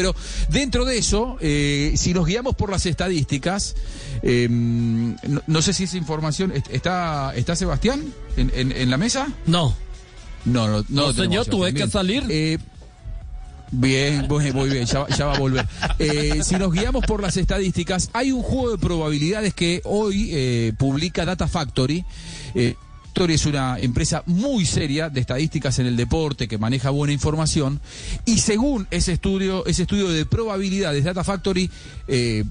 Pero dentro de eso, eh, si nos guiamos por las estadísticas, eh, no, no sé si esa información está está Sebastián en, en- en la mesa. No. No, no, no. Señor, tuve que salir. Eh, Bien, muy, bien, ya, va- ya va a volver. Eh, si nos guiamos por las estadísticas, hay un juego de probabilidades que hoy eh, publica Data Factory. Eh, Factory es una empresa muy seria de estadísticas en el deporte que maneja buena información y según ese estudio, ese estudio de probabilidades, Data Factory eh,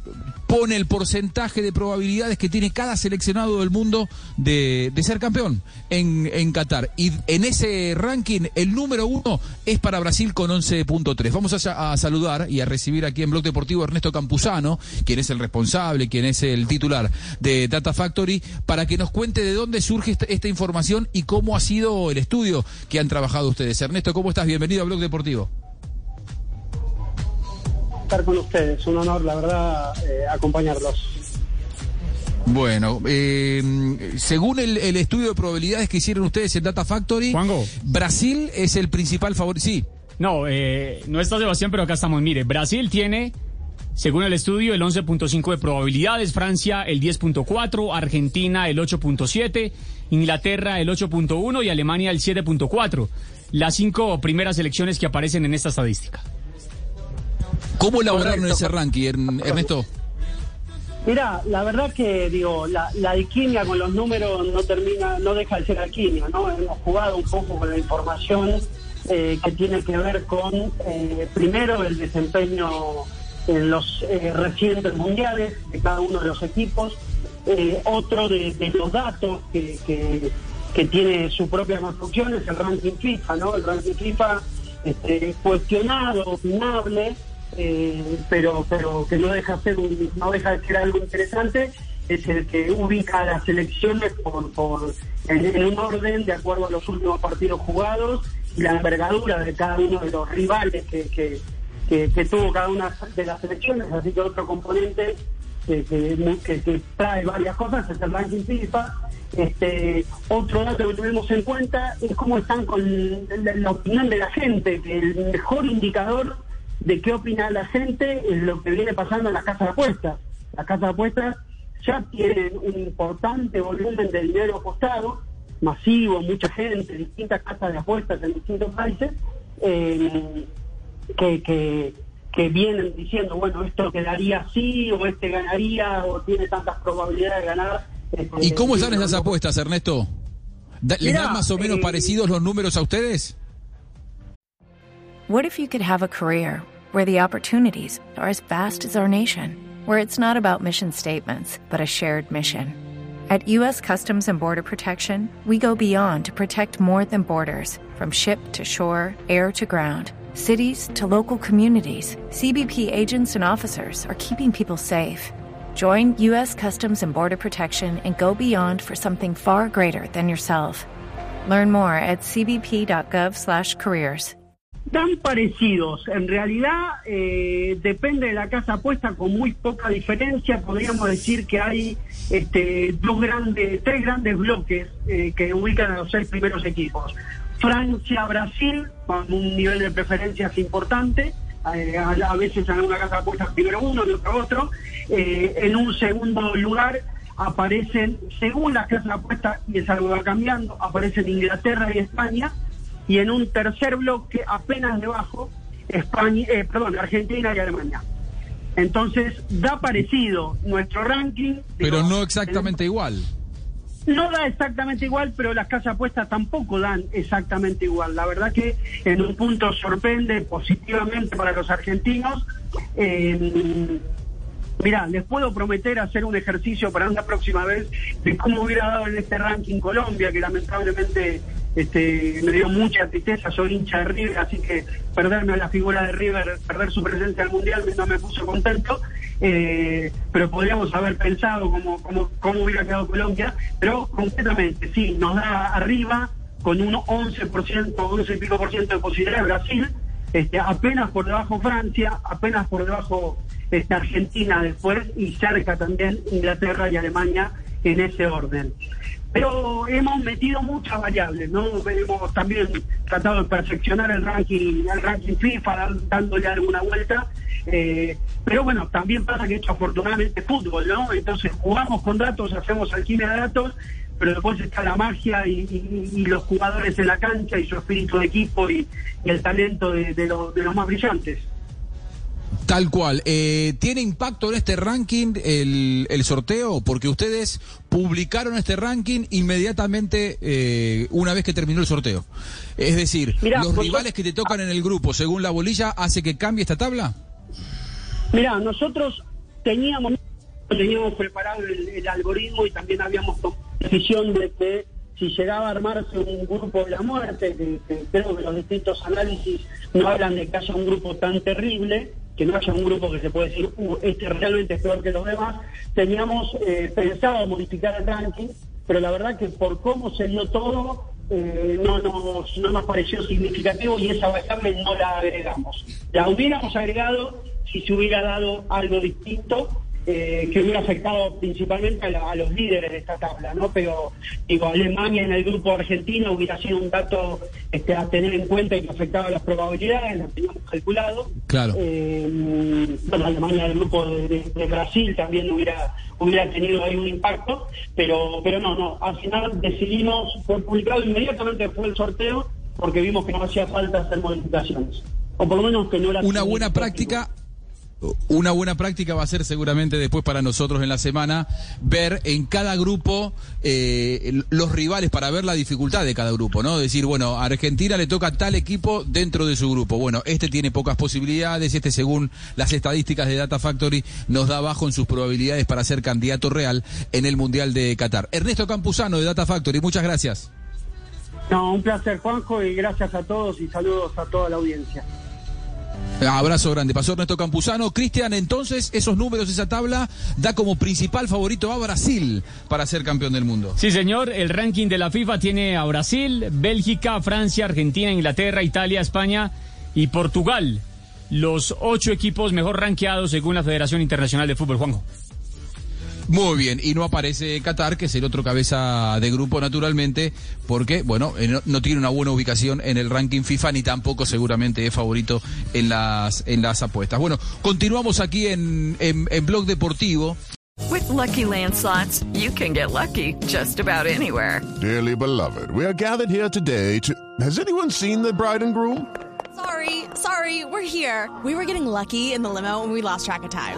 pone el porcentaje de probabilidades que tiene cada seleccionado del mundo de, ser campeón en, en Qatar. Y en ese ranking, el número uno es para Brasil con 11.3. Vamos a, sa- a saludar y a recibir aquí en Blog Deportivo a Ernesto Campuzano, quien es el responsable, quien es el titular de Data Factory, para que nos cuente de dónde surge esta, esta información y cómo ha sido el estudio que han trabajado ustedes. Ernesto, ¿cómo estás? Bienvenido a Blog Deportivo. estar con ustedes. Un honor, la verdad, eh, acompañarlos. Bueno, eh, según el, el estudio de probabilidades que hicieron ustedes en Data Factory, Juanjo. Brasil es el principal favorito. Sí, No, eh, no está Sebastián, pero acá estamos. Mire, Brasil tiene, según el estudio, el 11.5 de probabilidades, Francia el 10.4, Argentina el 8.7, Inglaterra el 8.1 y Alemania el 7.4. Las cinco primeras selecciones que aparecen en esta estadística. ¿cómo elaboraron Correcto. ese ranking, Ern- Ernesto? Mira, la verdad que digo, la, la alquimia con los números no termina, no deja de ser alquimia, ¿no? Hemos jugado un poco con la información eh, que tiene que ver con, eh, primero, el desempeño en los eh, recientes mundiales de cada uno de los equipos, eh, otro de, los datos que, que, tiene su propia construcción es el ranking FIFA, ¿no? El ranking FIFA este, cuestionado, opinable, eh, pero pero que no deja ser un- no deja de ser algo interesante es el que ubica las selecciones por, por en, en un orden de acuerdo a los últimos partidos jugados y la envergadura de cada uno de los rivales que, que, que- tuvo cada una de las selecciones así que otro componente que, que, trae varias cosas es el ranking FIFA este, otro dato que tuvimos en cuenta es cómo están con la, la opinión de la gente, que el mejor indicador de qué opina la gente es lo que viene pasando en las casas de apuestas. Las casas de apuestas ya tienen un importante volumen de dinero apostado, masivo, mucha gente, distintas casas de apuestas en distintos países, eh, que, que, que vienen diciendo, bueno, esto quedaría así, o este ganaría, o tiene tantas probabilidades de ganar. este, ¿Y cómo están esas apuestas, Ernesto? ¿Les dan más o menos eh, parecidos los números a ustedes? What if you could have a career where the opportunities are as vast as our nation, where it's not about mission statements, but a shared mission? At U.S. Customs and Border Protection, we go beyond to protect more than borders from ship to shore, air to ground. Cities to local communities, CBP agents and officers are keeping people safe. Join U.S. Customs and Border Protection and go beyond for something far greater than yourself. Learn more at cbp.gov/careers. tan parecidos. En realidad eh, depende de la casa apuesta con muy poca diferencia. Podríamos decir que hay este, dos grandes, tres grandes bloques eh, que ubican a los seis primeros equipos. Francia, Brasil, con un nivel de preferencias importante. eh, a, a veces en una casa apuesta primero uno, en otro otro. Eh, en un segundo lugar aparecen, según las casas de apuesta, y es algo que va cambiando, aparecen Inglaterra y España y en un tercer bloque apenas debajo España, eh, perdón, Argentina y Alemania. Entonces da parecido nuestro ranking, Pero no exactamente igual. No da exactamente igual, pero las casas apuestas tampoco dan exactamente igual. La verdad que en un punto sorprende positivamente para los argentinos. Eh, Mirá, les puedo prometer hacer un ejercicio para una próxima vez de cómo hubiera dado en este ranking Colombia, que lamentablemente este, me dio mucha tristeza, soy hincha de River, así que perderme a la figura de River, perder su presencia al Mundial no me puso contento, eh, pero podríamos haber pensado cómo, cómo, hubiera quedado Colombia, pero completamente, sí, nos da arriba con un 11%, 11 y pico por ciento de posibilidad Brasil, este, apenas por debajo Francia, apenas por debajo este, Argentina después y cerca también Inglaterra y Alemania en ese orden. Pero hemos metido muchas variables, ¿no? Hemos también tratado de perfeccionar el ranking, el ranking FIFA, dándole alguna vuelta. Eh, pero bueno, también pasa que esto afortunadamente fútbol, ¿no? Entonces jugamos con datos, hacemos alquimia de datos, pero después está la magia y, los jugadores en la cancha y su espíritu de equipo y, el talento de, de los más brillantes. Tal cual. Eh, ¿Tiene impacto en este ranking el, el, sorteo? Porque ustedes publicaron este ranking inmediatamente eh, una vez que terminó el sorteo. Es decir, ¿los rivales que te tocan en el grupo, según la bolilla, hace que cambie esta tabla? Mira, nosotros teníamos, teníamos preparado el, algoritmo y también habíamos tomado la decisión de que si llegaba a armarse un grupo de la muerte, que creo que los distintos análisis no hablan de que haya un grupo tan terrible, que no haya un grupo que se puede decir, uh, este realmente es peor que los demás. Teníamos eh, pensado modificar el ranking, pero la verdad que por cómo se dio todo, eh, no, nos, no nos pareció significativo y esa variable no la agregamos. La hubiéramos agregado si se hubiera dado algo distinto, eh, que hubiera afectado principalmente a, los líderes de esta tabla, ¿no? Pero, digo, Alemania en el grupo argentino hubiera sido un dato este, a tener en cuenta y que afectaba las probabilidades, lo teníamos calculado. Claro. Eh, bueno, Alemania en el grupo de, Brasil también hubiera hubiera tenido ahí un impacto, pero pero no, no, al final decidimos, fue publicado inmediatamente después del sorteo, porque vimos que no hacía falta hacer modificaciones. O por lo menos que no era... Una buena práctica una buena práctica va a ser seguramente después para nosotros en la semana ver en cada grupo eh, los rivales para ver la dificultad de cada grupo, ¿no? Decir, bueno, a Argentina le toca tal equipo dentro de su grupo. Bueno, este tiene pocas posibilidades, este según las estadísticas de Data Factory nos da bajo en sus probabilidades para ser candidato real en el Mundial de Qatar. Ernesto Campuzano de Data Factory, muchas gracias. No, un placer Juanjo y gracias a todos y saludos a toda la audiencia. Abrazo grande. Pasó Ernesto Campuzano. Cristian, entonces, esos números, esa tabla, da como principal favorito a Brasil para ser campeón del mundo. Sí, señor. El ranking de la FIFA tiene a Brasil, Bélgica, Francia, Argentina, Inglaterra, Italia, España y Portugal. Los ocho equipos mejor rankeados según la Federación Internacional de Fútbol, Juanjo. Muy bien, y no aparece Qatar, que es el otro cabeza de grupo naturalmente, porque, bueno, eh, no, tiene una buena ubicación en el ranking FIFA, ni tampoco seguramente es favorito en las, en las apuestas. Bueno, continuamos aquí en, en, en Blog Deportivo. With lucky landslots, you can get lucky just about anywhere. Dearly beloved, we are gathered here today to... Has anyone seen the bride and groom? Sorry, sorry, we're here. We were getting lucky in the limo and we lost track of time.